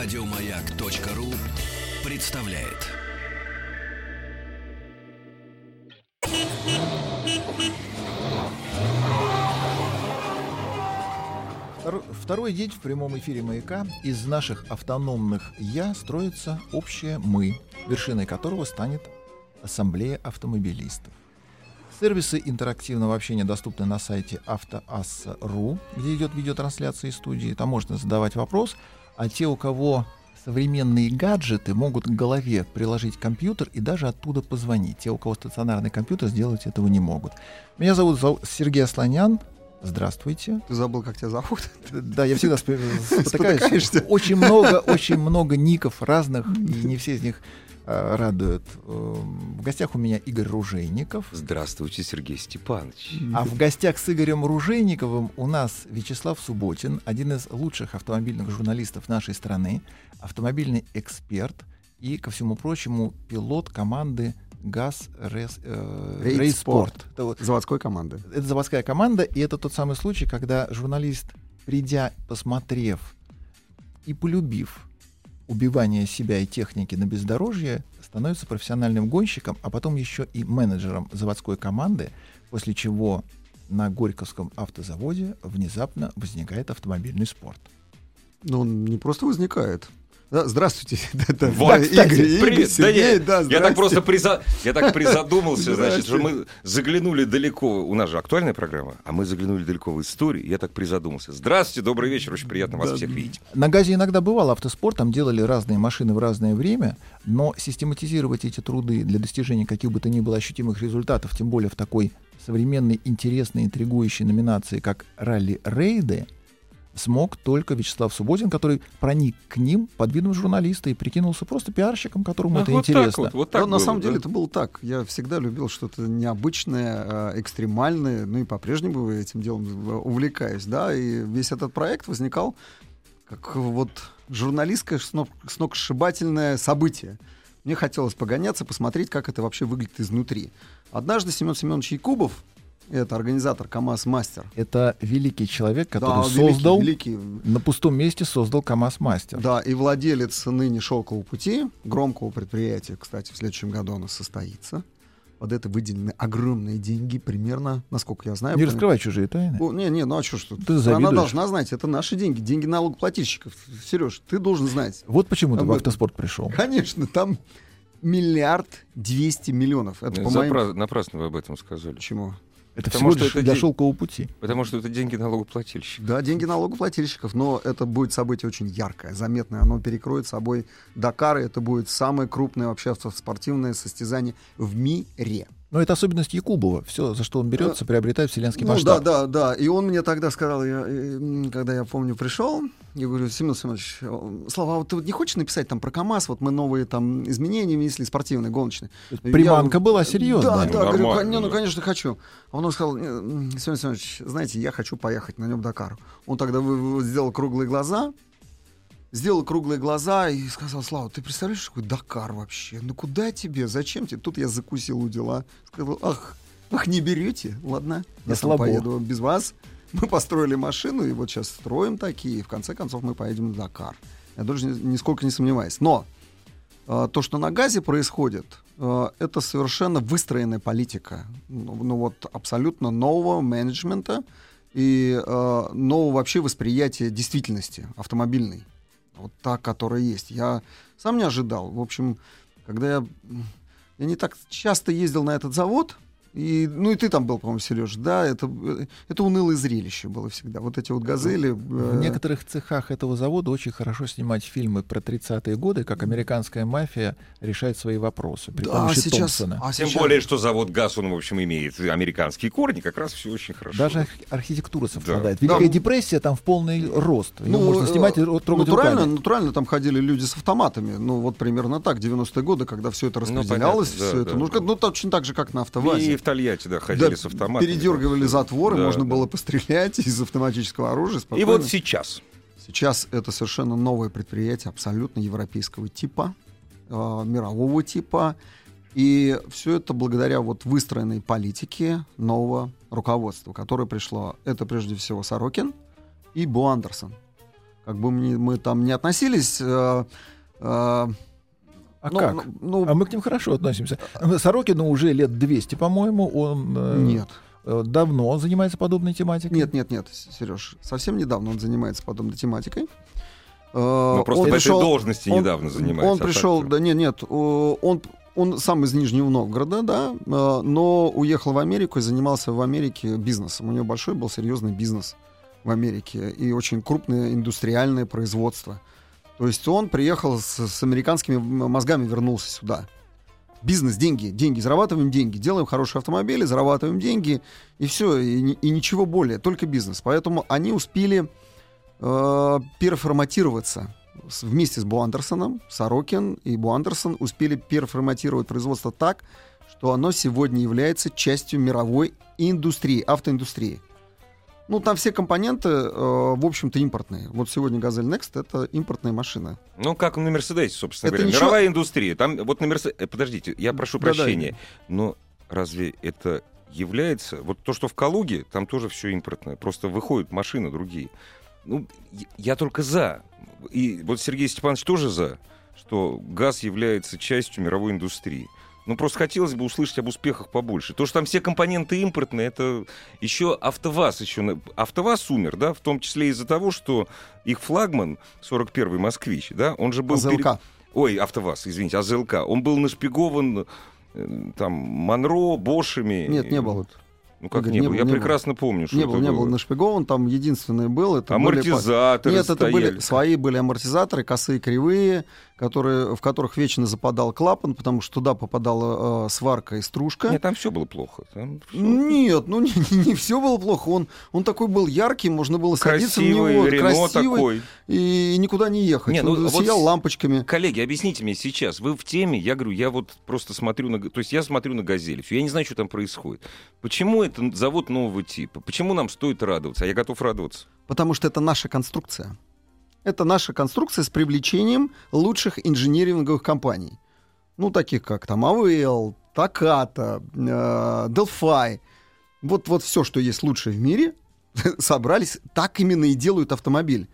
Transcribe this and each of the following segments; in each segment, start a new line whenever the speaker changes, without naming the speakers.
Радиомаяк.ру представляет.
Второй день в прямом эфире «Маяка» из наших автономных «я» строится общее «мы», вершиной которого станет Ассамблея автомобилистов. Сервисы интерактивного общения доступны на сайте автоасса.ру, где идет видеотрансляция из студии. Там можно задавать вопрос, а те, у кого современные гаджеты, могут к голове приложить компьютер и даже оттуда позвонить. Те, у кого стационарный компьютер, сделать этого не могут. Меня зовут Сергей Асланян. Здравствуйте.
Ты забыл, как тебя зовут?
Да, я всегда спотыкаюсь. Очень много, очень много ников разных, и не все из них радует. Эм, в гостях у меня Игорь Ружейников.
Здравствуйте, Сергей Степанович.
А в гостях с Игорем Ружейниковым у нас Вячеслав Субботин, один из лучших автомобильных журналистов нашей страны, автомобильный эксперт и, ко всему прочему, пилот команды ГАЗ Рейс,
э, Рейспорт. Это вот, заводской команды.
Это заводская команда, и это тот самый случай, когда журналист, придя, посмотрев и полюбив убивания себя и техники на бездорожье становится профессиональным гонщиком, а потом еще и менеджером заводской команды, после чего на Горьковском автозаводе внезапно возникает автомобильный спорт.
Ну, он не просто возникает. Да, здравствуйте.
Вот, да, кстати, Игорь, Игорь, привет. Сергей, да, я, да, я так просто приза... я так призадумался, значит, что мы заглянули далеко. У нас же актуальная программа, а мы заглянули далеко в историю. Я так призадумался. Здравствуйте, добрый вечер, очень приятно вас всех видеть.
На ГАЗе иногда бывал автоспорт, там делали разные машины в разное время, но систематизировать эти труды для достижения каких бы то ни было ощутимых результатов, тем более в такой современной, интересной, интригующей номинации, как ралли-рейды, смог только Вячеслав Субботин, который проник к ним, подвинув журналиста и прикинулся просто пиарщиком, которому а это вот интересно.
Так вот, вот так Но, было, на самом да? деле это было так. Я всегда любил что-то необычное, а, экстремальное, ну и по-прежнему этим делом увлекаюсь, да, и весь этот проект возникал как вот журналистское сногсшибательное событие. Мне хотелось погоняться, посмотреть, как это вообще выглядит изнутри. Однажды Семен Семенович Якубов, это организатор КАМАЗ Мастер.
Это великий человек, который да, создал великий, великий. на пустом месте создал КАМАЗ Мастер.
Да, и владелец ныне Шелкового пути, громкого предприятия, кстати, в следующем году оно состоится. Под это выделены огромные деньги, примерно, насколько я знаю.
Не раскрывай чужие тайны.
О, не, не, ну а что, что? Ты Страна должна знать, это наши деньги, деньги налогоплательщиков. Сереж, ты должен знать.
Вот почему ты в автоспорт пришел.
Конечно, там миллиард двести миллионов.
Это, по моим... Напрасно вы об этом сказали.
Почему?
Это Потому всего лишь это для день... шелкового пути.
Потому что это деньги налогоплательщиков.
Да, деньги налогоплательщиков, но это будет событие очень яркое, заметное. Оно перекроет собой Дакар, и это будет самое крупное вообще спортивное состязание в мире.
Но это особенность Якубова. Все, за что он берется, приобретает вселенский ну, масштаб.
Да, да, да. И он мне тогда сказал, я, когда я помню, пришел, я говорю, Семен Семенович, Слава, а вот ты вот не хочешь написать там про КАМАЗ, вот мы новые там изменения внесли, спортивные, гоночные.
Приманка я, была серьезная.
Да, да, ну, говорю, не, ну, конечно, хочу. А он сказал, Семен Семенович, знаете, я хочу поехать на нем Дакар. Он тогда сделал круглые глаза, сделал круглые глаза и сказал, Слава, ты представляешь, какой Дакар вообще? Ну куда тебе? Зачем тебе? Тут я закусил у дела. Сказал, ах, ах, не берете? Ладно, я сам поеду без вас. Мы построили машину, и вот сейчас строим такие, и в конце концов мы поедем в Дакар. Я даже нисколько не сомневаюсь. Но э, то, что на газе происходит, э, это совершенно выстроенная политика. Ну, ну вот абсолютно нового менеджмента и э, нового вообще восприятия действительности автомобильной вот та, которая есть. Я сам не ожидал. В общем, когда я... Я не так часто ездил на этот завод, и, ну и ты там был, по-моему, Сереж, да, это, это унылое зрелище было всегда. Вот эти вот газели.
В э... некоторых цехах этого завода очень хорошо снимать фильмы про 30-е годы, как американская мафия решает свои вопросы при да, помощи сейчас, Томпсона.
А Тем более, что завод ГАЗ, он, в общем, имеет американские корни, как раз все очень хорошо.
Даже архитектура совпадает. Да. Великая да. депрессия там в полный рост. Ее ну, можно снимать и э, трогать
натурально,
руками.
натурально там ходили люди с автоматами. Ну, вот примерно так, 90-е годы, когда все это ну, распределялось, ну, понятно, все да, это. Да. Ну, ну, точно так же, как на автовазе.
И в Тольятти, да, ходили да, с автоматом.
Передергивали затворы, да, можно да. было пострелять из автоматического оружия.
Спокойно. И вот сейчас.
Сейчас это совершенно новое предприятие, абсолютно европейского типа, э, мирового типа. И все это благодаря вот выстроенной политике нового руководства, которое пришло. Это прежде всего Сорокин и Бо Андерсон как бы мы, мы там не относились... Э,
э, а ну, как? Ну, а мы к ним хорошо относимся. Сорокину уже лет 200, по-моему, он...
Э, нет.
Э, давно он занимается подобной тематикой?
Нет, нет, нет, Сереж, совсем недавно он занимается подобной тематикой.
Э, ну, просто он в пришел, этой должности он, недавно занимается.
Он а пришел, да нет, нет, он, он сам из Нижнего Новгорода, да, но уехал в Америку и занимался в Америке бизнесом. У него большой был серьезный бизнес в Америке и очень крупное индустриальное производство. То есть он приехал с, с американскими мозгами, вернулся сюда. Бизнес, деньги, деньги, зарабатываем деньги, делаем хорошие автомобили, зарабатываем деньги, и все, и, и ничего более, только бизнес. Поэтому они успели э, переформатироваться вместе с Бу Андерсоном, Сорокин и Бу Андерсон успели переформатировать производство так, что оно сегодня является частью мировой индустрии, автоиндустрии. Ну, там все компоненты, э, в общем-то, импортные. Вот сегодня «Газель Next» — это импортная машина.
Ну, как на «Мерседесе», собственно это говоря. Ничего... Мировая индустрия. Там вот на «Мерседесе...» э, Подождите, я прошу прощения. Да-да. Но разве это является... Вот то, что в Калуге, там тоже все импортное. Просто выходят машины другие. Ну, я только за. И вот Сергей Степанович тоже за, что газ является частью мировой индустрии. Ну, просто хотелось бы услышать об успехах побольше. То, что там все компоненты импортные, это еще АвтоВАЗ еще... АвтоВАЗ умер, да, в том числе из-за того, что их флагман, 41-й «Москвич», да, он же был...
АЗЛК. Перед...
Ой, АвтоВАЗ, извините, АЗЛК. Он был нашпигован э, там Монро, Бошами.
Нет, не был.
Ну как Игорь, не, не был? Я не прекрасно был. помню, что
не это был, не был нашпигован, там единственное был. Это
амортизаторы
были... Нет, это были свои были амортизаторы, косые, кривые, которые, в которых вечно западал клапан, потому что туда попадала э, сварка и стружка.
Нет, там все было плохо. Там
все... Нет, ну не, не, не все было плохо. Он, он такой был яркий, можно было
красивый,
садиться в него.
Красивый, такой.
И, никуда не ехать. Нет, ну, он вот сиял лампочками.
Коллеги, объясните мне сейчас. Вы в теме, я говорю, я вот просто смотрю на... То есть я смотрю на «Газель». Я не знаю, что там происходит. Почему это завод нового типа. Почему нам стоит радоваться? А я готов радоваться.
Потому что это наша конструкция. Это наша конструкция с привлечением лучших инжиниринговых компаний. Ну, таких как там AVL, Takata, э, Delphi. Вот, вот все, что есть лучшее в мире, собрались, так именно и делают автомобиль.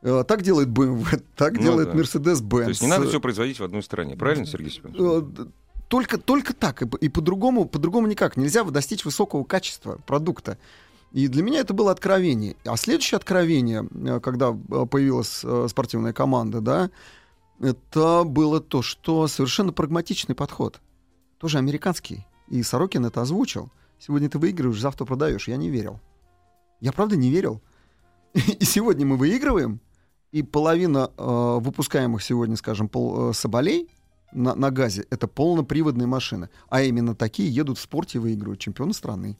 Э, так делает BMW, так ну, делает да. Mercedes-Benz. То
есть не надо все производить в одной стране, правильно, Сергей Степанович? Э,
только, только так, и, и по-другому, по-другому никак. Нельзя достичь высокого качества продукта. И для меня это было откровение. А следующее откровение, э, когда э, появилась э, спортивная команда, да, это было то, что совершенно прагматичный подход. Тоже американский. И Сорокин это озвучил. Сегодня ты выигрываешь, завтра продаешь. Я не верил. Я правда не верил. И сегодня мы выигрываем, и половина э, выпускаемых сегодня, скажем, пол, э, соболей на, на газе — это полноприводные машины. А именно такие едут в спорте и выигрывают чемпионы страны.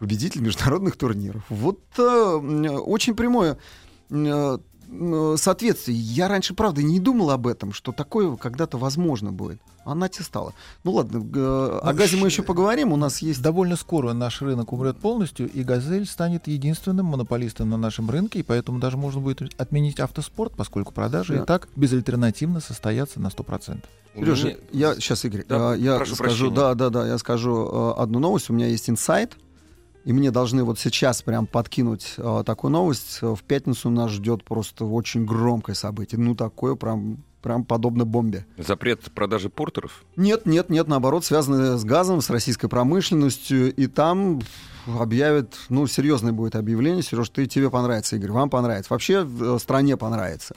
Победитель международных турниров. Вот э, очень прямое э, соответствие. Я раньше, правда, не думал об этом, что такое когда-то возможно будет. А нате стало. Ну ладно, э, о газе мы еще поговорим. У нас есть...
Довольно скоро наш рынок умрет полностью, и «Газель» станет единственным монополистом на нашем рынке, и поэтому даже можно будет отменить автоспорт, поскольку продажи да. и так безальтернативно состоятся на 100%.
Сережа, меня... я сейчас, Игорь, да, я прошу скажу, прощения. да, да, да, я скажу э, одну новость. У меня есть инсайт, и мне должны вот сейчас прям подкинуть э, такую новость. В пятницу нас ждет просто очень громкое событие. Ну, такое прям прям подобно бомбе.
Запрет продажи портеров?
Нет, нет, нет, наоборот, связано с газом, с российской промышленностью, и там объявят, ну, серьезное будет объявление. Сереж, ты тебе понравится, Игорь, вам понравится. Вообще в стране понравится.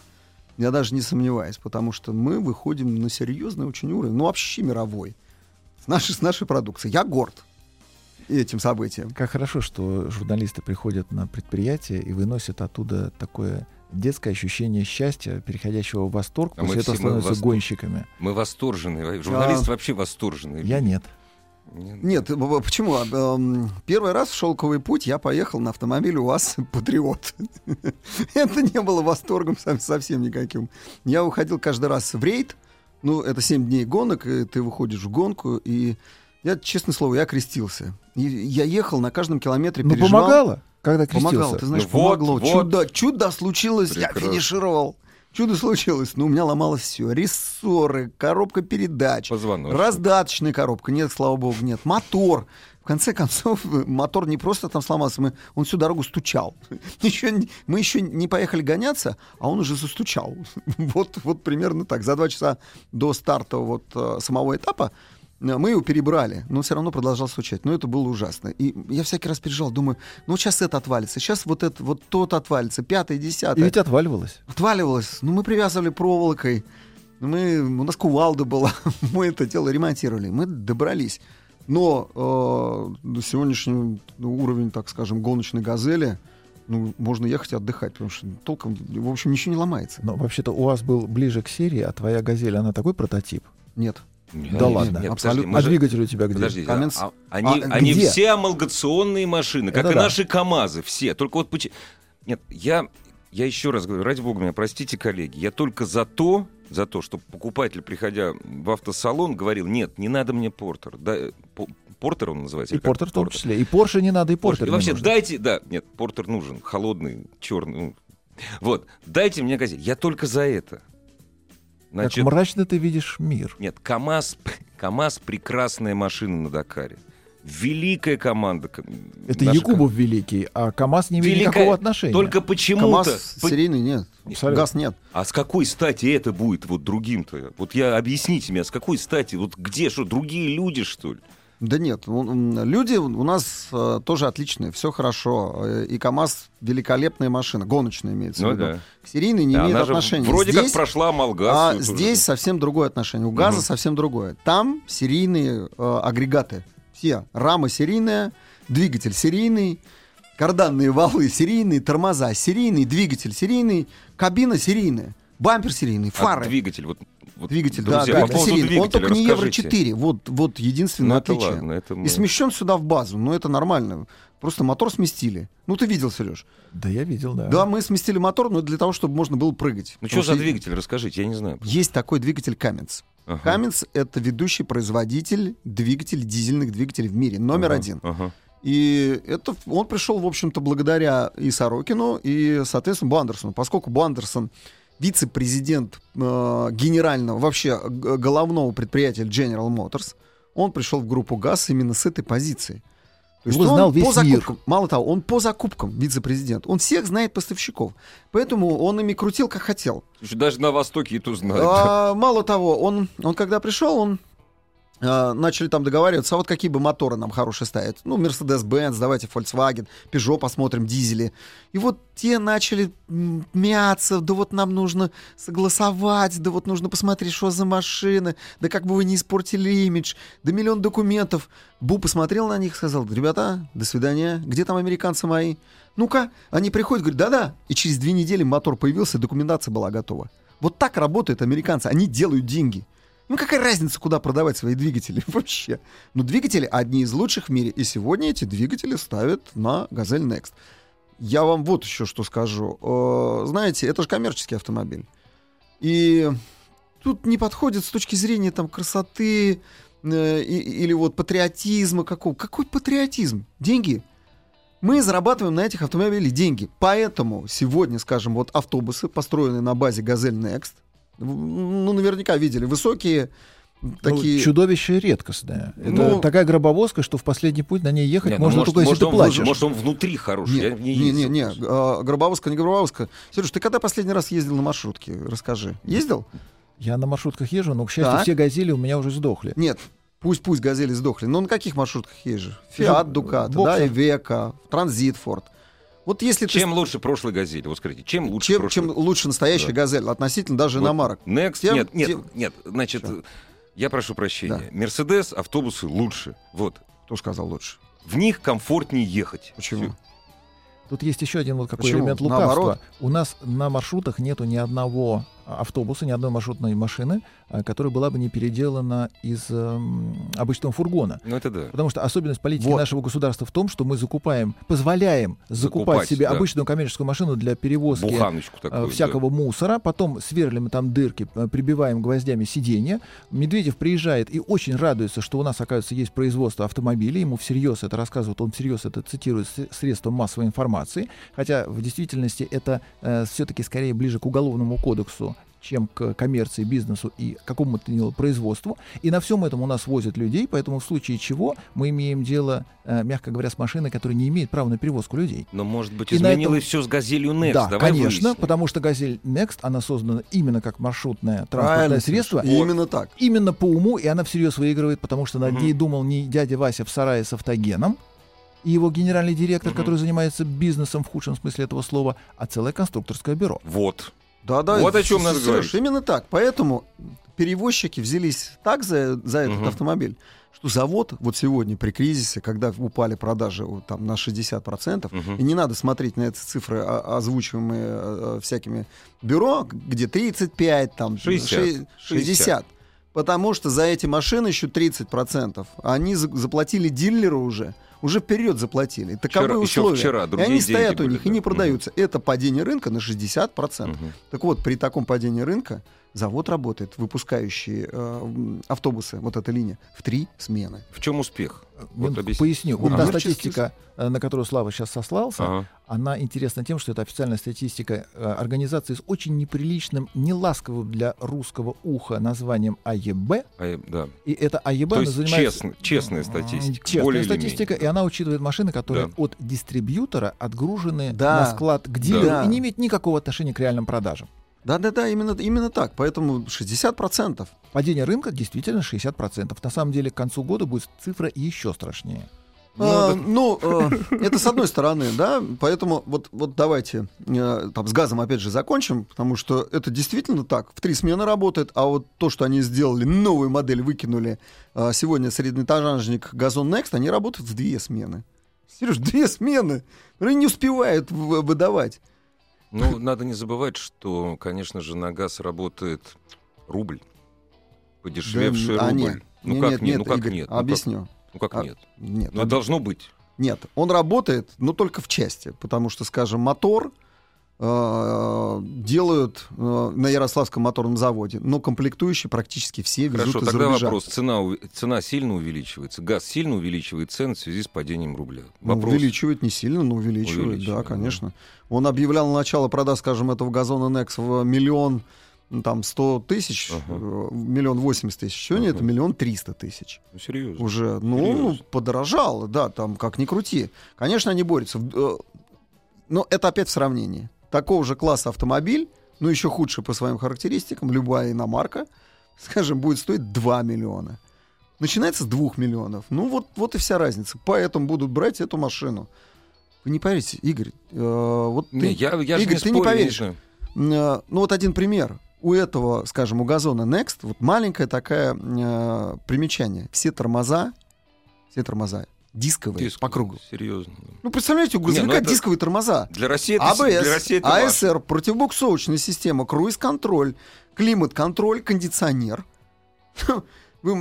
Я даже не сомневаюсь, потому что мы выходим на серьезный очень уровень, ну вообще мировой, с нашей, с нашей продукцией. Я горд этим событием.
Как хорошо, что журналисты приходят на предприятие и выносят оттуда такое детское ощущение счастья, переходящего в восторг, а после этого становятся восторг... гонщиками.
Мы восторжены. Журналисты а... вообще восторжены.
Я нет.
Нет, почему? Эм, первый раз в шелковый путь я поехал на автомобиле у вас Патриот. это не было восторгом совсем никаким. Я уходил каждый раз в рейд. Ну, это 7 дней гонок, и ты выходишь в гонку, и я, честное слово, я крестился. И я ехал на каждом километре,
Ну, помогало, когда крестился?
Помогало, ты знаешь, ну, помогло. Вот, чудо, чудо случилось, Прекрасно. я финишировал. Чудо случилось, но у меня ломалось все. Рессоры, коробка передач, раздаточная коробка, нет, слава богу, нет. Мотор, В конце концов, мотор не просто там сломался, мы, он всю дорогу стучал. еще, мы еще не поехали гоняться, а он уже застучал. вот, вот примерно так. За два часа до старта вот, э, самого этапа мы его перебрали, но все равно продолжал стучать. Но это было ужасно. И я всякий раз переживал, думаю, ну сейчас это отвалится, сейчас вот это, вот тот отвалится, пятое, десятое.
И ведь отваливалось.
Отваливалось. Ну мы привязывали проволокой, мы, у нас кувалда была, мы это дело ремонтировали, мы добрались. Но э, сегодняшний уровень, так скажем, гоночной газели, ну, можно ехать и отдыхать, потому что толком, в общем, ничего не ломается.
Но вообще-то у вас был ближе к серии, а твоя газель, она такой прототип?
Нет.
Нет, да нет, ладно, нет, абсолютно. А двигатель у тебя где?
Подождите, Каменс... а, они, а, они где? все амалгационные машины, как Это и да. наши КАМАЗы, все. Только вот почему... Нет, я, я еще раз говорю, ради бога меня, простите, коллеги, я только за то, за то, что покупатель, приходя в автосалон, говорил, нет, не надо мне Портер. Да, Портер он называется?
И Портер в том Портер. числе. И Порше не надо, и Портер
И вообще, нужно. дайте, да, нет, Портер нужен, холодный, черный. Ну, вот, дайте мне газель. Я только за это.
Значит, как мрачно ты видишь мир.
Нет, КАМАЗ, КАМАЗ прекрасная машина на Дакаре великая команда.
Это Якубов ком... великий, а КАМАЗ не имеет великая... никакого отношения.
Только почему-то...
КАМАЗ серийный нет, Абсолютно. ГАЗ нет.
А с какой стати это будет вот другим-то? Вот я, объясните мне, а с какой стати? Вот где, что, другие люди, что ли?
Да нет, люди у нас э, тоже отличные, все хорошо. Э, и КАМАЗ великолепная машина, гоночная имеется ну, в виду. Да. К серийной не да, имеет отношения.
Вроде здесь, как прошла Малгаз.
А здесь совсем другое отношение. У ГАЗа угу. совсем другое. Там серийные э, агрегаты все. Рама серийная, двигатель серийный, карданные валы серийные, тормоза серийный, двигатель серийный, кабина серийная, бампер серийный, а фары.
А двигатель, вот
вот, двигатель, друзья, да, да, по серийный. Он только не Евро 4. Вот, вот единственное ну, отличие. Ладно, это мы... И смещен сюда в базу, но это нормально. Просто мотор сместили. Ну, ты видел, Сереж?
Да, я видел, да.
Да, мы сместили мотор, но для того, чтобы можно было прыгать.
Ну, что за двигатель, расскажите, я не знаю.
Есть такой двигатель Каменц. Ага. Каменц — это ведущий производитель двигателей, дизельных двигателей в мире, номер ага, один. Ага. И это он пришел, в общем-то, благодаря и Сорокину, и, соответственно, Бандерсону. Поскольку Бандерсон вице-президент э, генерального, вообще головного предприятия General Motors, он пришел в группу ГАЗ именно с этой позиции.
То есть Его знал весь
по закупкам,
мир.
Мало того, он по закупкам вице-президент. Он всех знает поставщиков. Поэтому он ими крутил, как хотел.
Даже на Востоке это знает.
А, мало того, он, он когда пришел, он начали там договариваться, а вот какие бы моторы нам хорошие ставят. Ну, Mercedes-Benz, давайте Volkswagen, Peugeot посмотрим, дизели. И вот те начали мяться, да вот нам нужно согласовать, да вот нужно посмотреть, что за машины, да как бы вы не испортили имидж, да миллион документов. Бу посмотрел на них, сказал, ребята, до свидания, где там американцы мои? Ну-ка, они приходят, говорят, да-да, и через две недели мотор появился, документация была готова. Вот так работают американцы, они делают деньги. Ну какая разница, куда продавать свои двигатели вообще? Ну двигатели одни из лучших в мире, и сегодня эти двигатели ставят на Газель Next. Я вам вот еще что скажу. Э, знаете, это же коммерческий автомобиль. И тут не подходит с точки зрения там красоты э, или вот патриотизма какого. Какой патриотизм? Деньги. Мы зарабатываем на этих автомобилях деньги. Поэтому сегодня, скажем, вот автобусы, построенные на базе Газель Next, ну, наверняка видели, высокие, ну, такие...
Ну, чудовище редкостное. Это ну, такая гробовозка, что в последний путь на ней ехать нет, ну, можно может, только, может, если ты плачешь.
Может, он внутри хороший.
Нет, не, не, не, не, а, гробовозка, не гробовозка. Сереж, ты когда последний раз ездил на маршрутке? Расскажи. Ездил?
Я на маршрутках езжу, но, к счастью, так. все газели у меня уже сдохли.
Нет, пусть, пусть газели сдохли. Но на каких маршрутках езжу? Фиат, Дукат, да, Ивека, Транзит, Форд.
Вот если чем ты... лучше прошлый газель? Вот скажите, чем лучше чем,
прошлый... чем лучше настоящая да. газель относительно даже вот иномарок?
Next, тем, нет, нет, тем... нет, значит, Что? я прошу прощения. Мерседес, да. автобусы лучше. Вот.
Кто сказал лучше?
В них комфортнее ехать.
Почему?
Все. Тут есть еще один вот какой Почему? элемент лукавства. Наоборот? У нас на маршрутах нету ни одного автобуса, ни одной маршрутной машины, а, которая была бы не переделана из э, обычного фургона.
Ну это да.
Потому что особенность политики вот. нашего государства в том, что мы закупаем, позволяем закупать, закупать себе да. обычную коммерческую машину для перевозки такую, всякого да. мусора, потом сверлим там дырки, прибиваем гвоздями сиденья. Медведев приезжает и очень радуется, что у нас, оказывается, есть производство автомобилей. Ему всерьез это рассказывают, он всерьез это цитирует средства массовой информации. Хотя в действительности это э, все-таки скорее ближе к уголовному кодексу, чем к коммерции, бизнесу и какому-то производству. И на всем этом у нас возят людей, поэтому в случае чего мы имеем дело, э, мягко говоря, с машиной, которая не имеет права на перевозку людей.
Но, может быть, изменилось этом... все с «Газелью Next».
Да,
Давай
конечно,
выясним.
потому что «Газель Next», она создана именно как маршрутное транспортное Правильно, средство.
И именно так.
Именно по уму, и она всерьез выигрывает, потому что над угу. ней думал не дядя Вася в сарае с автогеном, и его генеральный директор, угу. который занимается бизнесом в худшем смысле этого слова, а целое конструкторское бюро.
Вот.
Да, да.
Вот о чем надо говорить.
Именно так. Поэтому перевозчики взялись так за, за этот угу. автомобиль, что завод вот сегодня при кризисе, когда упали продажи вот, там, на 60%, угу. и не надо смотреть на эти цифры, а, озвучиваемые а, всякими бюро, где 35, там,
60.
60. 60. Потому что за эти машины еще 30%. Они заплатили дилеру уже уже вперед заплатили. Таковы вчера, условия.
Вчера,
и они стоят у них и не продаются. Угу. Это падение рынка на 60%. Угу. Так вот, при таком падении рынка завод работает, выпускающий э, автобусы, вот эта линия, в три смены.
В чем успех?
Вот Поясню. Вот та статистика, э, на которую Слава сейчас сослался, ага. она интересна тем, что это официальная статистика э, организации с очень неприличным, неласковым для русского уха названием АЕБ.
А, да.
И это АЕБ
То
есть занимается...
честно, честная статистика.
Честная статистика, и она учитывает машины, которые да. от дистрибьютора отгружены
да.
на склад к дилеру да. и не имеют никакого отношения к реальным продажам.
Да-да-да, именно, именно так. Поэтому 60%.
Падение рынка действительно 60%. На самом деле к концу года будет цифра еще страшнее.
А, ну, э, это с одной стороны, да, поэтому вот, вот давайте э, там с газом опять же закончим, потому что это действительно так, в три смены работает, а вот то, что они сделали, новую модель выкинули э, сегодня среднеэтажник Газон Next, они работают в две смены. Сереж, две смены, они не успевают выдавать.
Ну, надо не забывать, что, конечно же, на газ работает рубль. Подешевевший да, а рубль. Нет,
ну, нет, как нет, нет, ну как Игорь, нет?
Объясню. Ну как, ну как а, нет? Нет. Ну, должно быть.
Нет, он работает, но только в части, потому что, скажем, мотор э, делают э, на Ярославском моторном заводе, но комплектующие практически все везут
Хорошо,
из
тогда
рубежа.
вопрос. Цена, цена сильно увеличивается, газ сильно увеличивает цены в связи с падением рубля.
Ну, вопрос. Ну, увеличивает не сильно, но увеличивает, увеличивает да, конечно. Да. Он объявлял начало продаж, скажем, этого газона Nex в миллион ну, там 100 тысяч, uh-huh. миллион восемьдесят тысяч. Сегодня uh-huh. это миллион триста тысяч.
Ну, серьезно.
Уже, ну, серьезно. подорожало, да, там как ни крути. Конечно, они борются. Э, но это опять в сравнении такого же класса автомобиль, но еще худше по своим характеристикам, любая иномарка, скажем, будет стоить 2 миллиона. Начинается с 2 миллионов. Ну вот, вот и вся разница. Поэтому будут брать эту машину. Вы не поверите, Игорь, э, вот
не, ты, я, я
Игорь,
не
ты
спорю,
не поверишь. Не э, ну вот один пример. У этого, скажем, у газона Next вот маленькое такое э, примечание. Все тормоза, все тормоза дисковые Диск, по кругу.
Серьезно.
Ну, представляете, у грузовика Не, ну дисковые тормоза.
Для России это,
АБС,
для России это
АСР, важно. противобуксовочная система, круиз-контроль, климат-контроль, кондиционер. Вы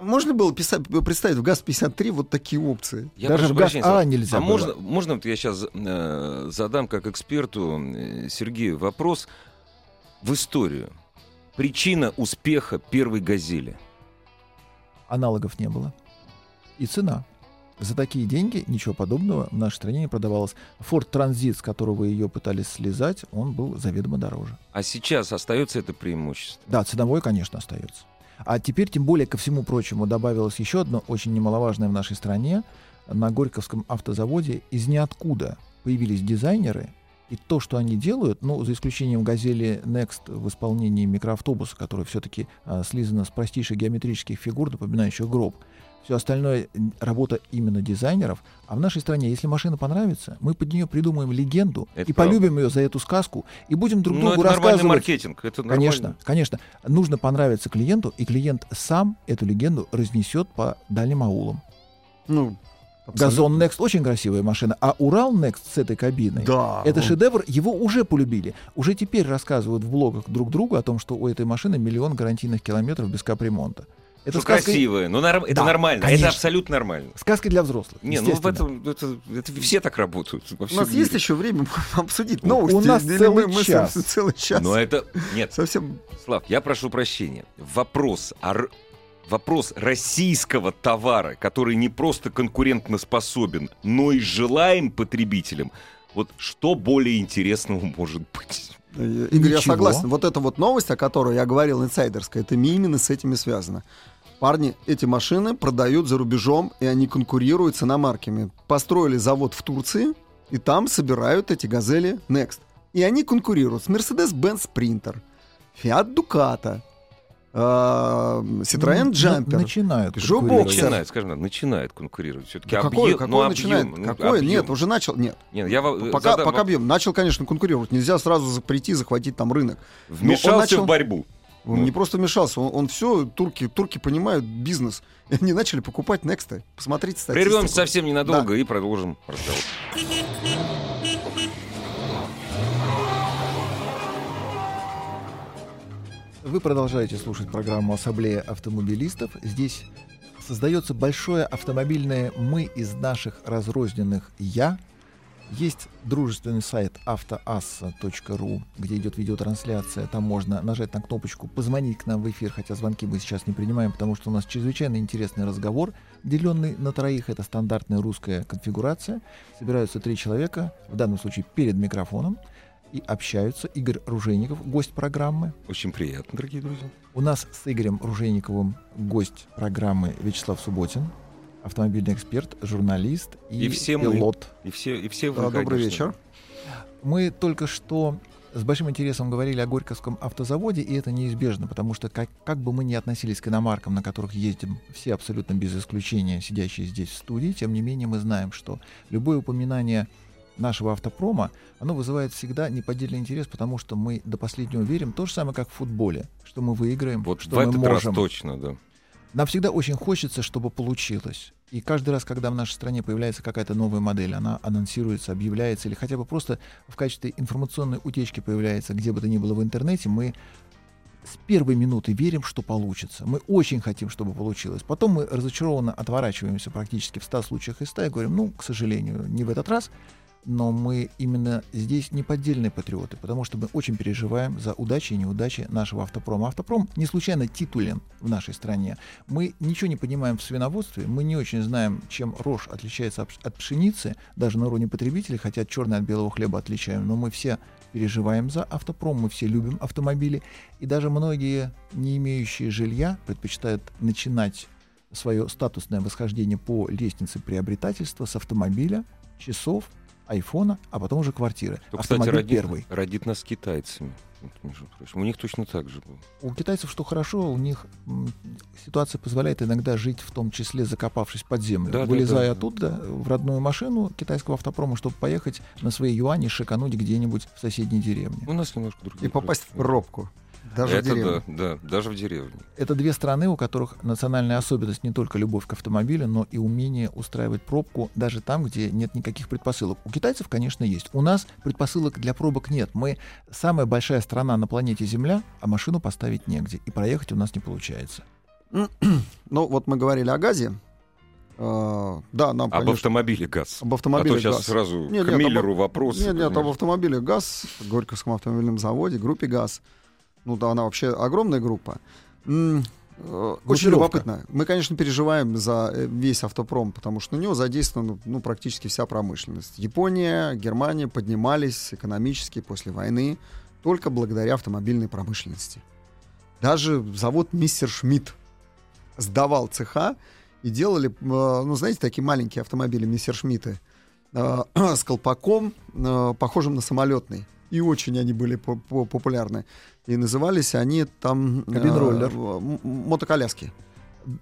можно было писать, представить в ГАЗ-53 вот такие опции?
Я Даже в ГАЗ-А нельзя
А было. можно, можно вот я сейчас э, задам как эксперту э, Сергею вопрос в историю. Причина успеха первой «Газели»?
Аналогов не было. И цена. За такие деньги ничего подобного в нашей стране не продавалось. Ford Transit, с которого ее пытались слезать, он был заведомо дороже.
А сейчас остается это преимущество?
Да, ценовое, конечно, остается. А теперь, тем более, ко всему прочему, добавилось еще одно очень немаловажное в нашей стране. На Горьковском автозаводе из ниоткуда появились дизайнеры, и то, что они делают, ну, за исключением «Газели Next» в исполнении микроавтобуса, который все-таки а, слизано с простейших геометрических фигур, напоминающих гроб, все остальное работа именно дизайнеров. А в нашей стране, если машина понравится, мы под нее придумаем легенду это и правда. полюбим ее за эту сказку и будем друг ну, другу это рассказывать.
маркетинг. Это нормально.
Конечно, конечно. Нужно понравиться клиенту, и клиент сам эту легенду разнесет по дальним аулам.
Ну,
Газон Next очень красивая машина, а Урал Next с этой кабиной,
да,
это он... шедевр, его уже полюбили. Уже теперь рассказывают в блогах друг другу о том, что у этой машины миллион гарантийных километров без капремонта.
Это что сказка... красивое, но нар... это да, нормально, конечно. это абсолютно нормально.
Сказка для взрослых.
Не, ну в этом это, это все так работают.
У нас мире. есть еще время обсудить
новости. У нас целый мы, час.
Мы целый час.
Но это нет. Совсем. Слав, я прошу прощения. Вопрос о вопрос российского товара, который не просто конкурентно способен, но и желаем потребителям. Вот что более интересного может быть?
Игорь, Ничего. я согласен. Вот эта вот новость, о которой я говорил, инсайдерская, это именно с этими связано. Парни, эти машины продают за рубежом, и они конкурируют с иномарками. Построили завод в Турции, и там собирают эти газели Next. И они конкурируют с Mercedes-Benz Sprinter, Fiat Ducato, Citroёn Jumper.
Начинают
конкурировать. Начинает, скажем, начинает конкурировать. Все-таки
какой, объем, какой ну, начинает? Объем, какой? Объем. Нет, уже начал. Нет. Нет я пока, задам... пока объем. Начал, конечно, конкурировать. Нельзя сразу прийти, захватить там рынок.
Вмешался начал... в борьбу.
Он ну. не просто вмешался, он, он все, турки, турки понимают бизнес. И они начали покупать Next. Посмотрите статистику.
Прервемся совсем ненадолго да. и продолжим разговор.
Вы продолжаете слушать программу «Ассамблея автомобилистов». Здесь создается большое автомобильное «мы» из наших разрозненных «я». Есть дружественный сайт автоасса.ру, где идет видеотрансляция. Там можно нажать на кнопочку «Позвонить к нам в эфир», хотя звонки мы сейчас не принимаем, потому что у нас чрезвычайно интересный разговор, деленный на троих. Это стандартная русская конфигурация. Собираются три человека, в данном случае перед микрофоном – и общаются. Игорь Ружейников, гость программы.
Очень приятно, дорогие друзья.
У нас с Игорем Ружейниковым гость программы Вячеслав Субботин, автомобильный эксперт, журналист и, и все пилот.
Мы, и все, и все
вы, да, Добрый вечер.
Мы только что с большим интересом говорили о Горьковском автозаводе, и это неизбежно, потому что как, как бы мы ни относились к иномаркам, на которых ездим все абсолютно без исключения, сидящие здесь в студии, тем не менее мы знаем, что любое упоминание нашего автопрома, оно вызывает всегда неподдельный интерес, потому что мы до последнего верим, то же самое, как в футболе, что мы выиграем,
вот
что
в
мы
этот
можем.
раз точно, да.
Нам всегда очень хочется, чтобы получилось. И каждый раз, когда в нашей стране появляется какая-то новая модель, она анонсируется, объявляется, или хотя бы просто в качестве информационной утечки появляется, где бы то ни было в интернете, мы с первой минуты верим, что получится. Мы очень хотим, чтобы получилось. Потом мы разочарованно отворачиваемся практически в 100 случаях из 100 и говорим, ну, к сожалению, не в этот раз но мы именно здесь не поддельные патриоты, потому что мы очень переживаем за удачи и неудачи нашего автопрома. Автопром не случайно титулен в нашей стране. Мы ничего не понимаем в свиноводстве, мы не очень знаем, чем рожь отличается от пшеницы, даже на уровне потребителей, хотя черное от белого хлеба отличаем, но мы все переживаем за автопром, мы все любим автомобили, и даже многие, не имеющие жилья, предпочитают начинать свое статусное восхождение по лестнице приобретательства с автомобиля, часов, айфона, а потом уже квартиры.
То, кстати, родит, первый. родит нас китайцами. Между прочим. У них точно так же было.
У китайцев что хорошо, у них ситуация позволяет иногда жить, в том числе закопавшись под землю, да, вылезая да, да. оттуда в родную машину китайского автопрома, чтобы поехать на свои юани шикануть где-нибудь в соседней деревне.
У нас немножко другие.
И попасть в пробку. Даже
это
в деревне.
Да, да, даже в деревне.
Это две страны, у которых национальная особенность не только любовь к автомобилю, но и умение устраивать пробку даже там, где нет никаких предпосылок. У китайцев, конечно, есть. У нас предпосылок для пробок нет. Мы самая большая страна на планете Земля, а машину поставить негде. И проехать у нас не получается.
Ну, вот мы говорили о газе. Uh, да, нам,
об автомобиле ГАЗ.
Об автомобиле а то
сейчас
ГАЗ.
сразу нет, к нет, Миллеру об... вопрос.
Нет, нет, об автомобиле ГАЗ, Горьковском автомобильном заводе, группе ГАЗ ну да, она вообще огромная группа. Э, очень любопытно. Мы, конечно, переживаем за э, весь автопром, потому что на него задействована ну, практически вся промышленность. Япония, Германия поднимались экономически после войны только благодаря автомобильной промышленности. Даже завод Мистер Шмидт сдавал цеха и делали, э, ну, знаете, такие маленькие автомобили Мистер Шмидты с колпаком, похожим на самолетный. И очень они были популярны. И назывались они там...
Кабинроллер.
Э, мотоколяски.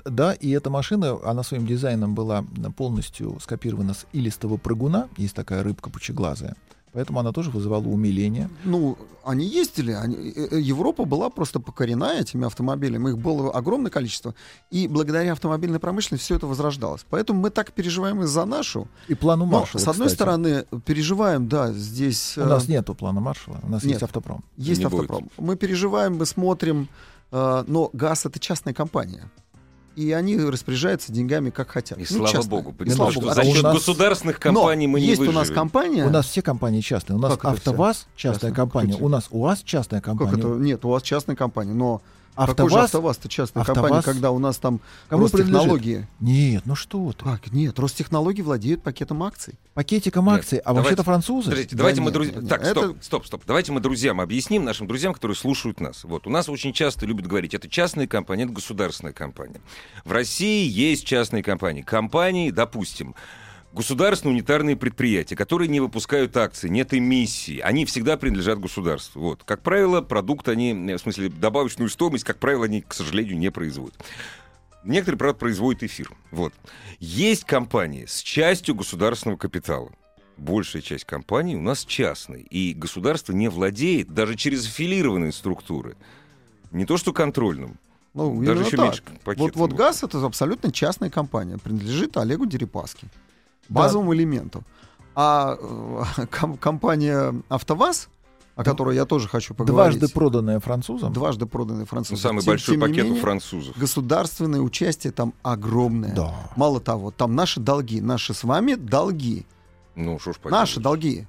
Да, и эта машина, она своим дизайном была полностью скопирована с илистого прыгуна. Есть такая рыбка пучеглазая. Поэтому она тоже вызывала умиление.
Ну, они ездили. Они, э, э, Европа была просто покорена этими автомобилями. Их было огромное количество. И благодаря автомобильной промышленности все это возрождалось. Поэтому мы так переживаем и за нашу.
И плану Маршала,
С одной
кстати.
стороны, переживаем, да, здесь...
У нас нету плана Маршала, у нас Нет, есть автопром.
Есть Не автопром. Будет. Мы переживаем, мы смотрим, но ГАЗ — это частная компания и они распоряжаются деньгами как хотят.
И ну, слава частно. богу, и слава богу. за счет нас... государственных компаний Но мы не
есть
выживем.
у нас компания.
У нас все компании частные. У нас как АвтоВАЗ частная Частно? компания, у нас УАЗ частная компания.
Как это? Нет, у вас частная компания, но АвтоВАЗ, Какой же АвтоВАЗ-то частная АвтоВАЗ, компания, когда у нас там кому Ростехнологии?
Нет, ну что ты.
Как? Нет, Ростехнологии владеют пакетом акций.
Пакетиком нет, акций, а давайте, вообще-то французы.
Подождите, давайте да мы друзьям... Так, стоп, это... стоп, стоп. Давайте мы друзьям объясним, нашим друзьям, которые слушают нас. Вот, у нас очень часто любят говорить, это частная компания, это государственная компания. В России есть частные компании. Компании, допустим, государственные унитарные предприятия, которые не выпускают акции, нет эмиссии, они всегда принадлежат государству. Вот. Как правило, продукт они, в смысле, добавочную стоимость, как правило, они, к сожалению, не производят. Некоторые, правда, производят эфир. Вот. Есть компании с частью государственного капитала. Большая часть компаний у нас частные. И государство не владеет даже через аффилированные структуры. Не то что контрольным.
Ну, даже еще так. меньше пакетов. Вот, вот ГАЗ — это абсолютно частная компания. Принадлежит Олегу Дерипаске базовым да. элементом. А э, ком- компания АвтоВАЗ, о которой я тоже хочу поговорить.
Дважды проданная французам.
Дважды проданная французам.
Ну, самый тем, большой тем пакет менее, у французов.
Государственное участие там огромное. Да. Мало того, там наши долги, наши с вами долги.
Ну, что ж
Наши долги.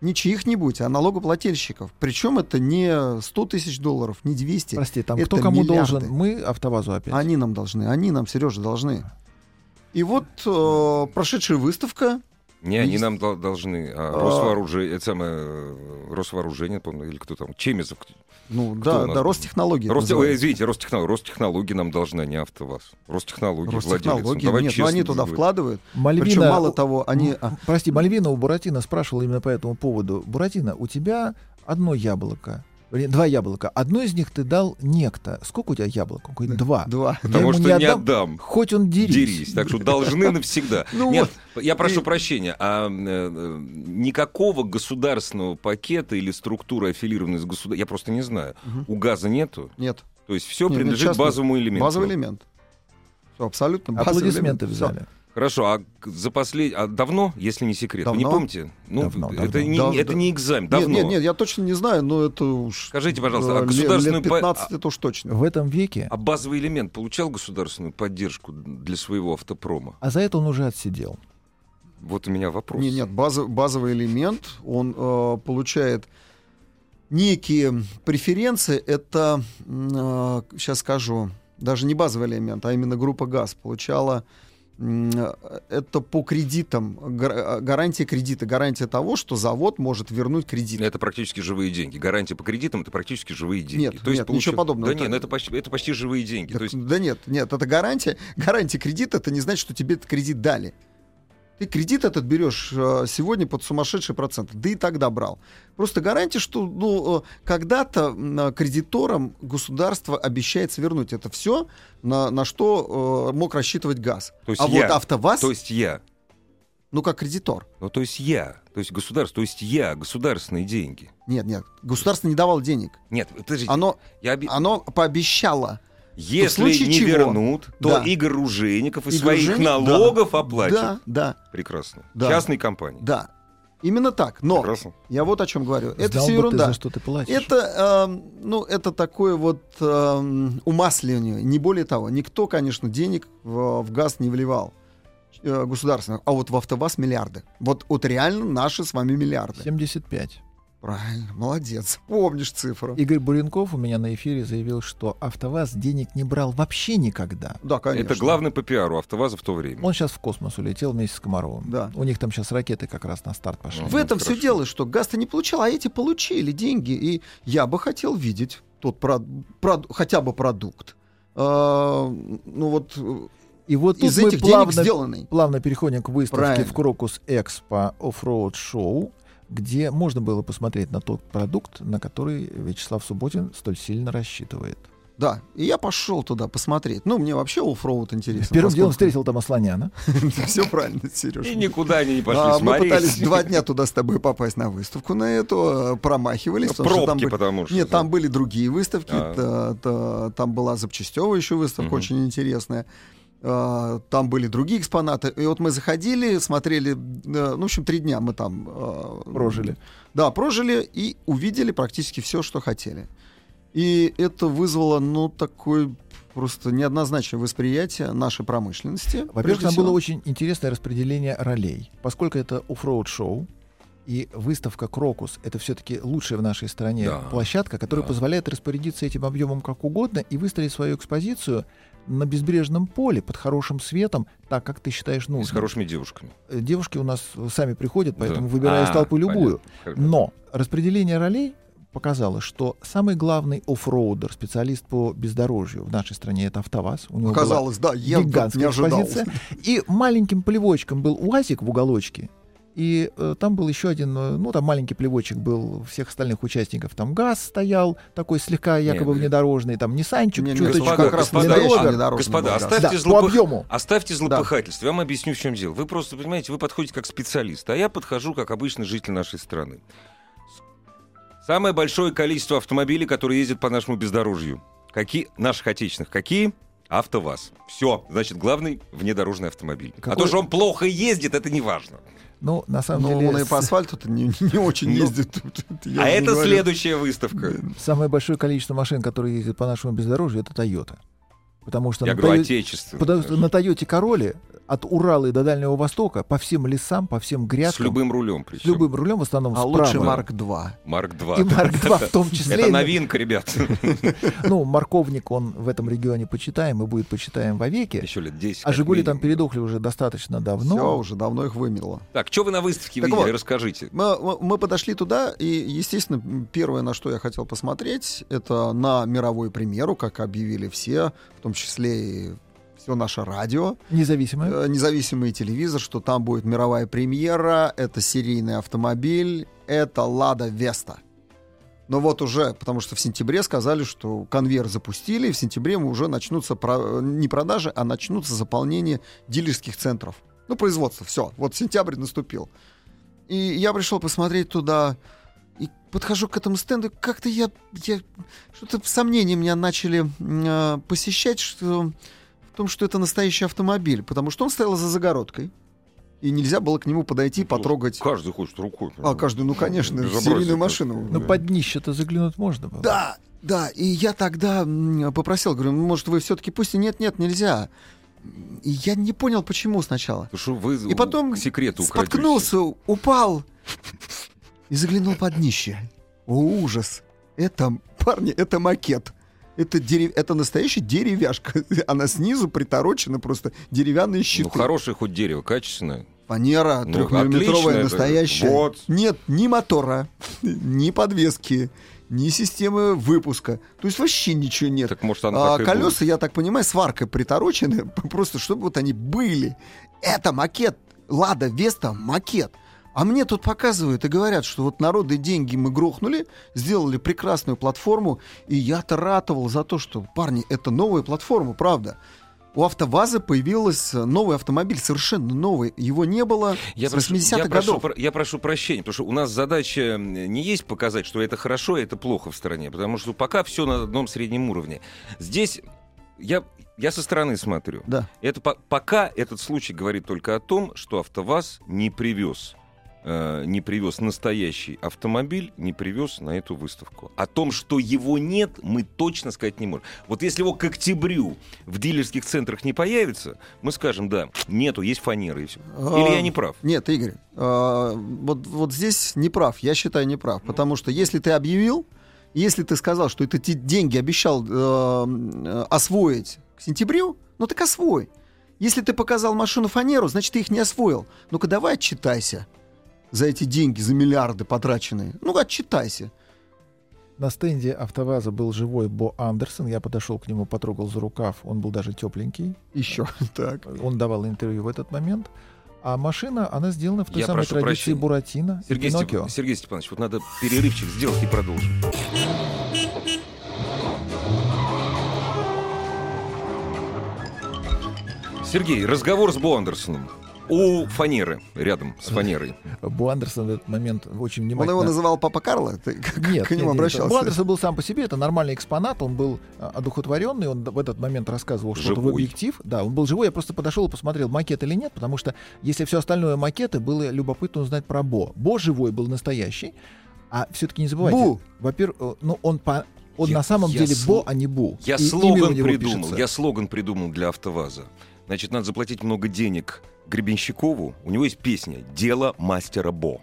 Не чьих-нибудь, а налогоплательщиков. Причем это не 100 тысяч долларов, не 200.
Прости, там кто кому миллиарды. должен? Мы АвтоВАЗу опять.
Они нам должны, они нам, Сережа, должны. И вот э, прошедшая выставка.
Не, они нам должны. А, а, Росвооружение, это самое, э, Росвооружение, помню, или кто там, Чемезов.
Ну да, да, Ростехнологии.
Рост, ой, извините, Ростехнологии. Ростехнологии нам должны, а не АвтоВАЗ. Ростехнологии,
Ростехнологии, нет, но они туда вкладывают. Мальвина, Причем мало того, они...
А прости, Мальвина у Буратино спрашивала именно по этому поводу. Буратино, у тебя одно яблоко Два яблока. Одно из них ты дал некто. Сколько у тебя яблок? Он
два. Два.
Потому что не, отдам, не отдам.
Хоть он дерись.
Дерись. Так что должны навсегда. Ну Нет, я прошу прощения. А э, никакого государственного пакета или структуры аффилированной с государством, я просто не знаю. У газа нету?
Нет.
То есть все принадлежит базовому элементу.
Базовый элемент. Абсолютно базовый
Аплодисменты взяли.
Хорошо, а за послед... а давно, если не секрет?
Давно?
Вы не помните? Ну,
давно,
это,
давно.
Не,
да,
это не экзамен, давно.
Нет, нет, нет, я точно не знаю, но это уж...
Скажите, пожалуйста, а государственную...
Лет 15 это уж точно.
В этом веке...
А базовый элемент получал государственную поддержку для своего автопрома?
А за это он уже отсидел.
Вот у меня вопрос.
Нет, нет, базов, базовый элемент, он э, получает некие преференции, это, э, сейчас скажу, даже не базовый элемент, а именно группа ГАЗ получала это по кредитам, гарантия кредита, гарантия того, что завод может вернуть кредит.
Это практически живые деньги. Гарантия по кредитам это практически живые деньги.
Нет, То есть, нет получ... ничего подобного.
Да это... нет, ну это почти, это почти живые деньги.
Так,
То есть...
Да нет, нет, это гарантия. Гарантия кредита, это не значит, что тебе этот кредит дали. Ты кредит этот берешь э, сегодня под сумасшедший процент, да и тогда брал. Просто гарантия, что ну, э, когда-то кредиторам государство обещает вернуть это все, на, на что э, мог рассчитывать газ.
То есть а я,
вот АвтоВАЗ...
То есть я.
Ну, как кредитор.
Ну, то есть я. То есть государство. То есть я. Государственные деньги.
Нет, нет. Государство не давало денег.
Нет, подождите.
Оно, я оно пообещало
если не чего? вернут, то да. Игорь Ружейников из Игорь своих Ружейник? налогов
да.
оплатит.
Да, да.
Прекрасно.
Да.
Частной компании.
Да. Именно так. Но
Прекрасно.
я вот о чем говорю.
Сдал
это все ерунда.
Ты за что ты платишь.
Это, э, ну, это такое вот э, умасливание. Не более того. Никто, конечно, денег в, в газ не вливал э, государственных, а вот в АвтоВАЗ миллиарды. Вот, вот реально наши с вами миллиарды.
75.
Правильно, молодец. Помнишь цифру.
Игорь Буренков у меня на эфире заявил, что АвтоВАЗ денег не брал вообще никогда.
Да, конечно.
Это главный по пиару АвтоВАЗа в то время.
Он сейчас в космос улетел вместе с Комаровым.
Да.
У них там сейчас ракеты как раз на старт пошли.
В этом все дело, что газ-то не получал, а эти получили деньги. И я бы хотел видеть тот прод... Прод... хотя бы продукт. А, ну вот
и вот
из этих
мы плавно,
денег сделанный.
плавно переходим к выставке
Правильно.
в Крокус Экспо Offroad Show где можно было посмотреть на тот продукт, на который Вячеслав Субботин столь сильно рассчитывает.
Да, и я пошел туда посмотреть. Ну, мне вообще оффроуд интересно.
Первым делом встретил там Асланяна.
Все правильно, Сережа.
И никуда они не пошли
Мы пытались два дня туда с тобой попасть на выставку на эту, э, промахивались.
Пробки, потому что.
Нет, там были другие выставки. Там была запчастевая еще выставка, очень интересная. А, там были другие экспонаты. И вот мы заходили, смотрели, э, ну, в общем, три дня мы там...
Э, прожили.
Да, прожили и увидели практически все, что хотели. И это вызвало, ну, такой просто неоднозначное восприятие нашей промышленности.
Во-первых, там было очень интересное распределение ролей. Поскольку это оффроуд-шоу, И выставка Крокус это все-таки лучшая в нашей стране да. площадка, которая да. позволяет распорядиться этим объемом как угодно и выставить свою экспозицию на безбрежном поле под хорошим светом, так как ты считаешь нужным. И
с хорошими девушками.
Э, девушки у нас сами приходят, поэтому да. выбираю из толпы любую. Понятно. Но распределение ролей показало, что самый главный оффроудер, специалист по бездорожью в нашей стране, это АвтоВАЗ.
У него Оказалось, да, я гигантская не ожидал. Экспозиция.
И маленьким плевочком был УАЗик в уголочке, и э, там был еще один, э, ну, там маленький плевочек был всех остальных участников. Там ГАЗ стоял, такой слегка якобы не, внедорожный, там Ниссанчик,
не, чуточку господа, как раз господа, а, господа, оставьте, да, злопых... объему. оставьте злопыхательство. Да. Я вам объясню, в чем дело. Вы просто, понимаете, вы подходите как специалист, а я подхожу как обычный житель нашей страны. Самое большое количество автомобилей, которые ездят по нашему бездорожью. Какие? Наших отечественных. Какие? АвтоВАЗ. Все, значит, главный внедорожный автомобиль. Какой... А то, что он плохо ездит, это не важно.
Ну, на самом
Но
деле...
он и по асфальту-то не, не очень ну, ездит.
а это говорю. следующая выставка.
Самое большое количество машин, которые ездят по нашему бездорожью, это Toyota. Потому что
Я на говорю, отечественные.
Потому что на Тойоте Короле от Урала и до Дальнего Востока по всем лесам, по всем грядкам.
С любым рулем причем.
С любым рулем в основном
А
справа.
лучше Марк 2.
Марк 2.
И Марк 2 в том числе.
Это новинка, ребят.
Ну, морковник, он в этом регионе почитаем и будет почитаем вовеки.
Еще лет 10.
А Жигули там передохли уже достаточно давно.
Все, уже давно их вымело.
Так, что вы на выставке так видели? Вот, Расскажите.
Мы, мы подошли туда, и, естественно, первое, на что я хотел посмотреть, это на мировую премьеру, как объявили все, в том числе и все наше радио.
Независимое.
Э, независимый телевизор, что там будет мировая премьера, это серийный автомобиль, это «Лада Веста». Но вот уже, потому что в сентябре сказали, что конвейер запустили, и в сентябре уже начнутся про, не продажи, а начнутся заполнение дилерских центров. Ну, производство, все. Вот сентябрь наступил. И я пришел посмотреть туда, и подхожу к этому стенду, как-то я, я что-то сомнения меня начали э, посещать, что том, что это настоящий автомобиль, потому что он стоял за загородкой. И нельзя было к нему подойти, ну, потрогать.
Каждый хочет рукой.
А, каждый, ну, конечно, в серийную машину.
Но под днище-то заглянуть можно было.
Да, да. И я тогда попросил, говорю, «Ну, может, вы все-таки пусть нет, нет, нельзя. И я не понял, почему сначала.
Что вы
и потом
к секрету
споткнулся, упал и заглянул под днище. О, ужас. Это, парни, это макет это, дерев... это настоящая деревяшка. Она снизу приторочена просто деревянные щиты.
Ну, хорошее хоть дерево, качественное.
Фанера ну, трехмиллиметровая настоящая. Вот. Нет ни мотора, ни подвески, ни системы выпуска. То есть вообще ничего нет.
Так может она а,
колеса, я так понимаю, сваркой приторочены, просто чтобы вот они были. Это макет. Лада Веста макет. А мне тут показывают и говорят, что вот народы деньги мы грохнули, сделали прекрасную платформу, и я-то ратовал за то, что, парни, это новая платформа, правда. У АвтоВАЗа появился новый автомобиль, совершенно новый. Его не было я с 80-х годов.
Прошу, я прошу прощения, потому что у нас задача не есть показать, что это хорошо, а это плохо в стране, потому что пока все на одном среднем уровне. Здесь я, я со стороны смотрю.
Да.
Это по, пока этот случай говорит только о том, что АвтоВАЗ не привез Э, не привез настоящий автомобиль, не привез на эту выставку. О том, что его нет, мы точно сказать не можем. Вот если его к октябрю в дилерских центрах не появится, мы скажем, да, нету, есть фанеры и все. Или я не прав?
А, нет, Игорь, а, вот, вот здесь не прав, я считаю не прав, потому что если ты объявил, если ты сказал, что это деньги обещал э, освоить к сентябрю, ну так освой. Если ты показал машину фанеру, значит, ты их не освоил. Ну-ка давай отчитайся за эти деньги, за миллиарды потраченные. Ну, отчитайся.
На стенде АвтоВАЗа был живой Бо Андерсон. Я подошел к нему, потрогал за рукав. Он был даже тепленький.
Еще так.
Он давал интервью в этот момент. А машина, она сделана в той Я самой традиции прощения. Буратино
Сергей, Степ... Сергей Степанович, вот надо перерывчик сделать и продолжим. Сергей, разговор с Бо Андерсоном у фанеры, рядом с фанерой.
Бу Андерсон в этот момент очень внимательно...
Он его называл Папа Карло? Ты как
нет, к нему нет, обращался? Бу Андерсон был сам по себе, это нормальный экспонат, он был а, одухотворенный, он в этот момент рассказывал что-то в объектив. Да, он был живой, я просто подошел и посмотрел, макет или нет, потому что если все остальное макеты, было любопытно узнать про Бо. Бо живой был настоящий, а все-таки не забывайте, Бу. во-первых, э, ну он по он я, на самом деле сло... Бо, а не Бу.
Я и слоган придумал. Пишется. Я слоган придумал для АвтоВАЗа. Значит, надо заплатить много денег Гребенщикову, у него есть песня «Дело мастера Бо».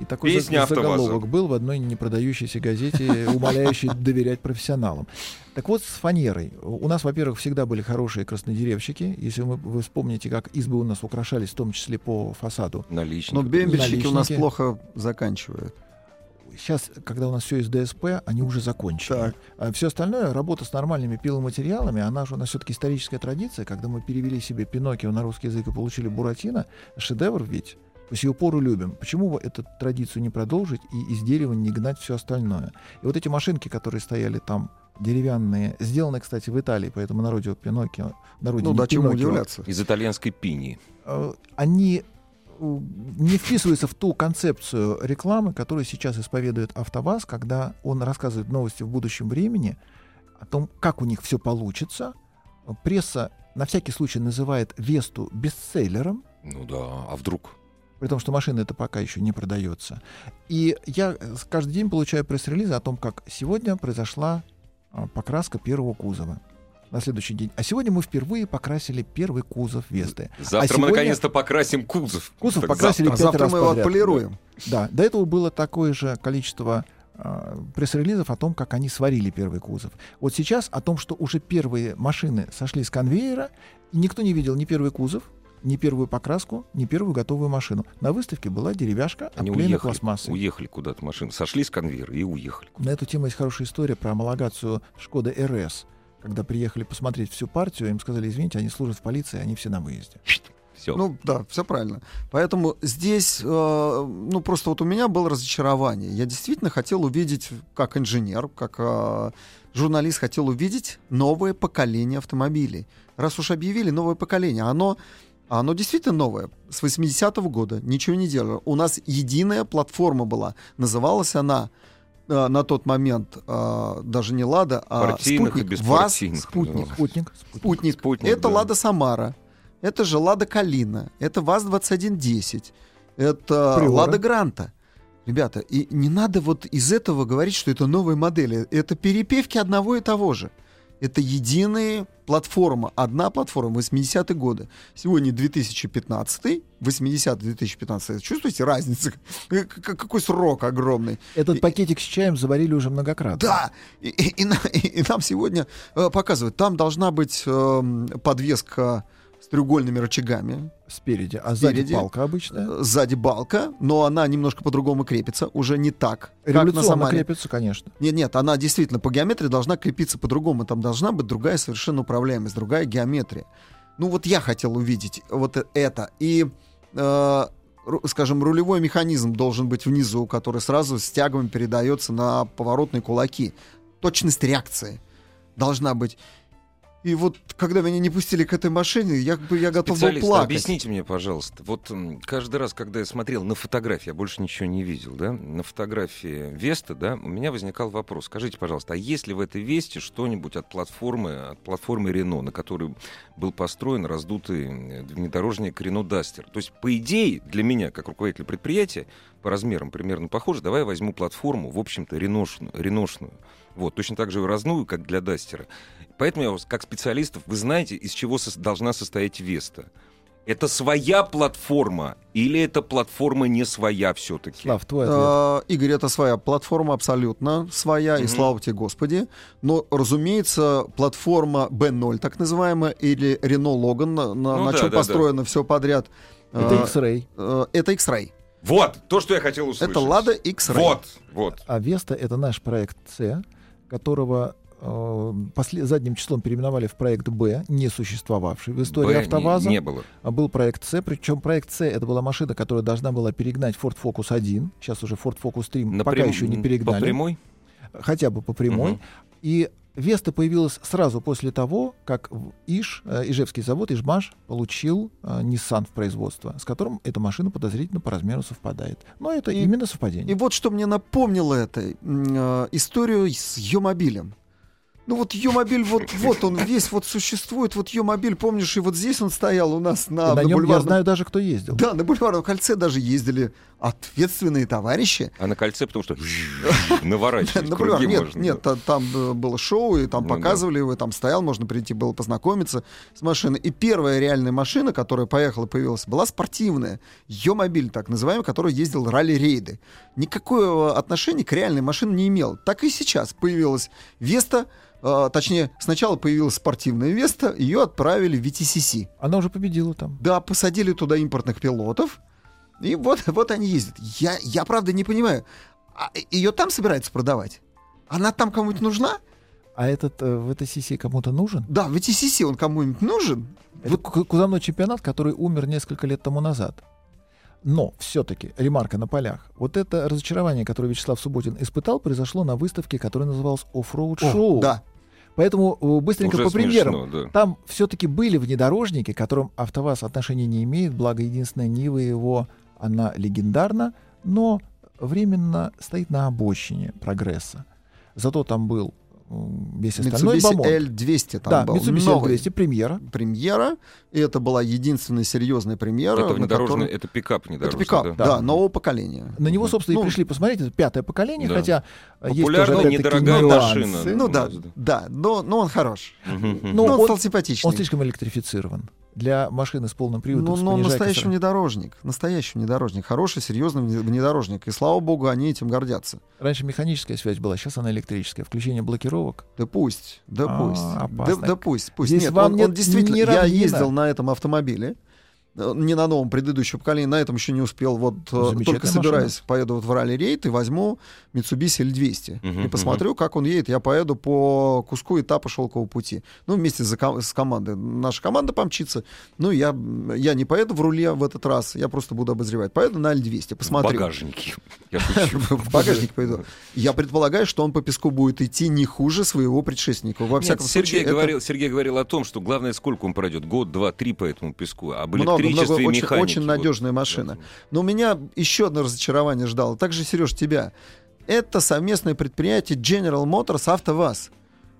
И такой Песня заголовок был в одной непродающейся газете, умоляющей доверять профессионалам. Так вот, с фанерой. У нас, во-первых, всегда были хорошие краснодеревщики. Если вы, вы вспомните, как избы у нас украшались, в том числе по фасаду.
Наличники. Но бембельщики у нас плохо заканчивают
сейчас, когда у нас все из ДСП, они уже закончили. Так. А все остальное, работа с нормальными пиломатериалами, она же у нас все-таки историческая традиция, когда мы перевели себе Пиноккио на русский язык и получили Буратино, шедевр ведь. По сию пору любим. Почему бы эту традицию не продолжить и из дерева не гнать все остальное? И вот эти машинки, которые стояли там, деревянные, сделаны, кстати, в Италии, поэтому народе Пиноккио, народе
ну да, чему удивляться.
Из итальянской пини.
Э, они не вписывается в ту концепцию рекламы, которую сейчас исповедует АвтоВАЗ, когда он рассказывает новости в будущем времени о том, как у них все получится. Пресса на всякий случай называет Весту бестселлером.
Ну да, а вдруг?
При том, что машина это пока еще не продается. И я каждый день получаю пресс-релизы о том, как сегодня произошла а, покраска первого кузова на следующий день. А сегодня мы впервые покрасили первый кузов Весты.
Завтра
а сегодня...
мы наконец-то покрасим кузов.
Кузов так покрасили завтра. пять
завтра
раз
мы
подряд.
его отполируем.
Да, до этого было такое же количество э, пресс-релизов о том, как они сварили первый кузов. Вот сейчас о том, что уже первые машины сошли с конвейера, никто не видел ни первый кузов, ни первую покраску, ни первую готовую машину. На выставке была деревяшка,
Они уехали, пластмассой. Уехали куда-то машины, сошли с конвейера и уехали.
На эту тему есть хорошая история про homologацию Шкода РС когда приехали посмотреть всю партию, им сказали, извините, они служат в полиции, они все на выезде.
Все. Ну да, все правильно. Поэтому здесь, э, ну просто вот у меня было разочарование. Я действительно хотел увидеть, как инженер, как э, журналист, хотел увидеть новое поколение автомобилей. Раз уж объявили новое поколение, оно, оно действительно новое. С 80-го года ничего не делало. У нас единая платформа была. Называлась она а, на тот момент а, даже не Лада, а
Партийных
спутник.
ВАЗ,
спутник. Спутник.
Спутник. спутник. спутник. Это да. Лада Самара. Это же Лада Калина. Это ВАЗ-2110. Это Приора. Лада Гранта. Ребята, и не надо вот из этого говорить, что это новые модели. Это перепевки одного и того же. Это единая платформа, одна платформа, 80-е годы. Сегодня 2015 80-2015. Чувствуете разницу? Какой срок огромный.
Этот пакетик с чаем заварили уже многократно.
Да, и, и, и, и нам сегодня э, показывают, там должна быть э, подвеска с треугольными рычагами.
Спереди, а сзади Спереди, балка обычная?
Сзади балка, но она немножко по-другому крепится, уже не так,
как на Самаре. крепится, конечно.
Нет, нет, она действительно по геометрии должна крепиться по-другому, там должна быть другая совершенно управляемость, другая геометрия. Ну вот я хотел увидеть вот это. И, э, скажем, рулевой механизм должен быть внизу, который сразу с тягом передается на поворотные кулаки. Точность реакции должна быть. И вот, когда меня не пустили к этой машине, я, я готов был плакать.
объясните мне, пожалуйста, вот каждый раз, когда я смотрел на фотографии, я больше ничего не видел, да, на фотографии Веста, да, у меня возникал вопрос. Скажите, пожалуйста, а есть ли в этой Весте что-нибудь от платформы, от платформы Рено, на которой был построен раздутый внедорожник Рено Дастер? То есть, по идее, для меня, как руководителя предприятия, по размерам примерно похоже, давай я возьму платформу, в общем-то, реношную, реношную. Вот, точно так же разную, как для Дастера. Поэтому я как специалистов, вы знаете, из чего со- должна состоять Веста. Это своя платформа или это платформа не своя все-таки?
Слав, твой ответ. А,
Игорь, это своя платформа абсолютно своя, mm-hmm. и слава тебе Господи. Но, разумеется, платформа B0, так называемая, или Renault Logan, на, ну, на да, чем да, построено да. все подряд.
Это X-Ray.
А, это X-Ray.
Вот, то, что я хотел услышать.
Это Lada X-Ray.
Вот, вот.
А Веста — это наш проект С, которого э, послед... задним числом переименовали в проект Б, не существовавший в истории
Б
АвтоВАЗа.
Не, не было.
А был проект С, причем проект С это была машина, которая должна была перегнать Ford Focus 1. Сейчас уже Ford Focus 3 Напрям... пока еще не перегнали.
По прямой?
Хотя бы по прямой. Угу. И Веста появилась сразу после того, как Иж, э, Ижевский завод, Ижмаш, получил э, Nissan в производство, с которым эта машина подозрительно по размеру совпадает. Но это и, именно совпадение.
И вот что мне напомнило это, э, историю с Йомобилем. Ну вот Ё-мобиль, вот, вот он весь вот существует, вот Ё-мобиль, помнишь, и вот здесь он стоял у нас на,
и на,
на
нем
бульварном...
я знаю даже, кто ездил.
Да, на бульварном кольце даже ездили ответственные товарищи.
А на кольце, потому что наворачивать
на бульвар. Нет, нет, там было шоу, и там ну показывали его, там стоял, можно прийти было познакомиться с машиной. И первая реальная машина, которая поехала, появилась, была спортивная. Ё-мобиль, так называемый, который ездил ралли-рейды. Никакого отношения к реальной машине не имел. Так и сейчас появилась Веста, а, точнее, сначала появилась спортивная Веста, ее отправили в VTCC.
Она уже победила там.
Да, посадили туда импортных пилотов, и вот, вот они ездят. Я, я правда не понимаю, а ее там собираются продавать? Она там кому-нибудь нужна?
А этот э, VTCC кому-то нужен?
Да, в VTCC он кому-нибудь нужен?
Это вот... кузовной чемпионат, который умер несколько лет тому назад. Но все-таки, ремарка на полях, вот это разочарование, которое Вячеслав Субботин испытал, произошло на выставке, которая называлась Offroad Show.
Да,
Поэтому э, быстренько Уже по премьерам. Смешно, да. Там все-таки были внедорожники, к которым АвтоВАЗ отношения не имеет, благо единственная Нива его, она легендарна, но временно стоит на обочине прогресса. Зато там был весь остальной
Mitsubishi
бомонд.
L200 там
да,
был.
Mitsubishi Новый. L200 премьера.
Премьера. И это была единственная серьезная премьера.
Это котором... это пикап внедорожный.
Это пикап, да, да, нового поколения.
На него, собственно, ну, и пришли посмотреть. Это пятое поколение, да. хотя
Популярная,
есть тоже,
недорогая машина.
Ну да, да, но, но он хорош.
Но ну, он, он стал симпатичный. Он слишком электрифицирован для машины с полным приводом.
Ну, но настоящий внедорожник. Настоящий внедорожник. Хороший, серьезный внедорожник. И слава богу, они этим гордятся.
Раньше механическая связь была, сейчас она электрическая. Включение блокировок.
Да пусть, да а, пусть. Да, да пусть, пусть. Здесь нет, вам он, нет он действительно. Я ездил на этом автомобиле. Э, не на новом предыдущем поколении, на этом еще не успел. Вот э, только собираюсь, машина. поеду вот в ралли рейд и возьму Mitsubishi L200 uh-huh, и посмотрю, uh-huh. как он едет. Я поеду по куску этапа шелкового пути. Ну, вместе за, с командой. Наша команда помчится. Ну, я, я не поеду в руле в этот раз, я просто буду обозревать. Поеду на L200, посмотрю.
В багажнике.
В багажник пойду. Я предполагаю, что он по песку будет идти не хуже своего предшественника. Во всяком
случае, Сергей говорил о том, что главное, сколько он пройдет. Год, два, три по этому песку. А были
много, очень, очень надежная машина. Но у меня еще одно разочарование ждало. Также, Сереж, тебя. Это совместное предприятие General Motors АвтоВАЗ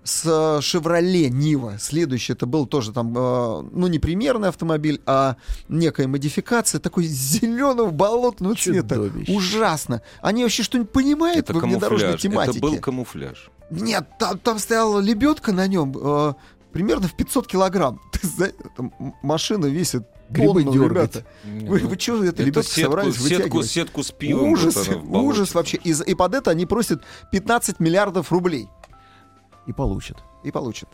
с Chevrolet Нива. Следующий это был тоже там, э, ну не примерный автомобиль, а некая модификация такой зеленого болотного цвета. Ужасно. Они вообще что-нибудь понимают это в внедорожной тематике?
Это был камуфляж.
Нет, там, там стояла лебедка на нем э, примерно в 500 килограмм. Машина весит
грибы тонну, ребята.
Вы, вы что это, ребята, собрались
сетку, сетку с пивом.
Ужас, ужас вообще. И, и под это они просят 15 миллиардов рублей.
И получат.
И получат.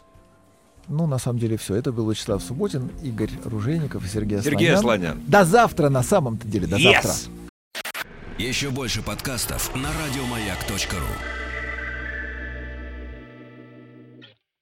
Ну, на самом деле, все. Это был Вячеслав Субботин, Игорь Ружейников и Сергей Асланян.
Сергей Асланян.
До завтра, на самом-то деле. До yes! завтра.
Еще больше подкастов на радиомаяк.ру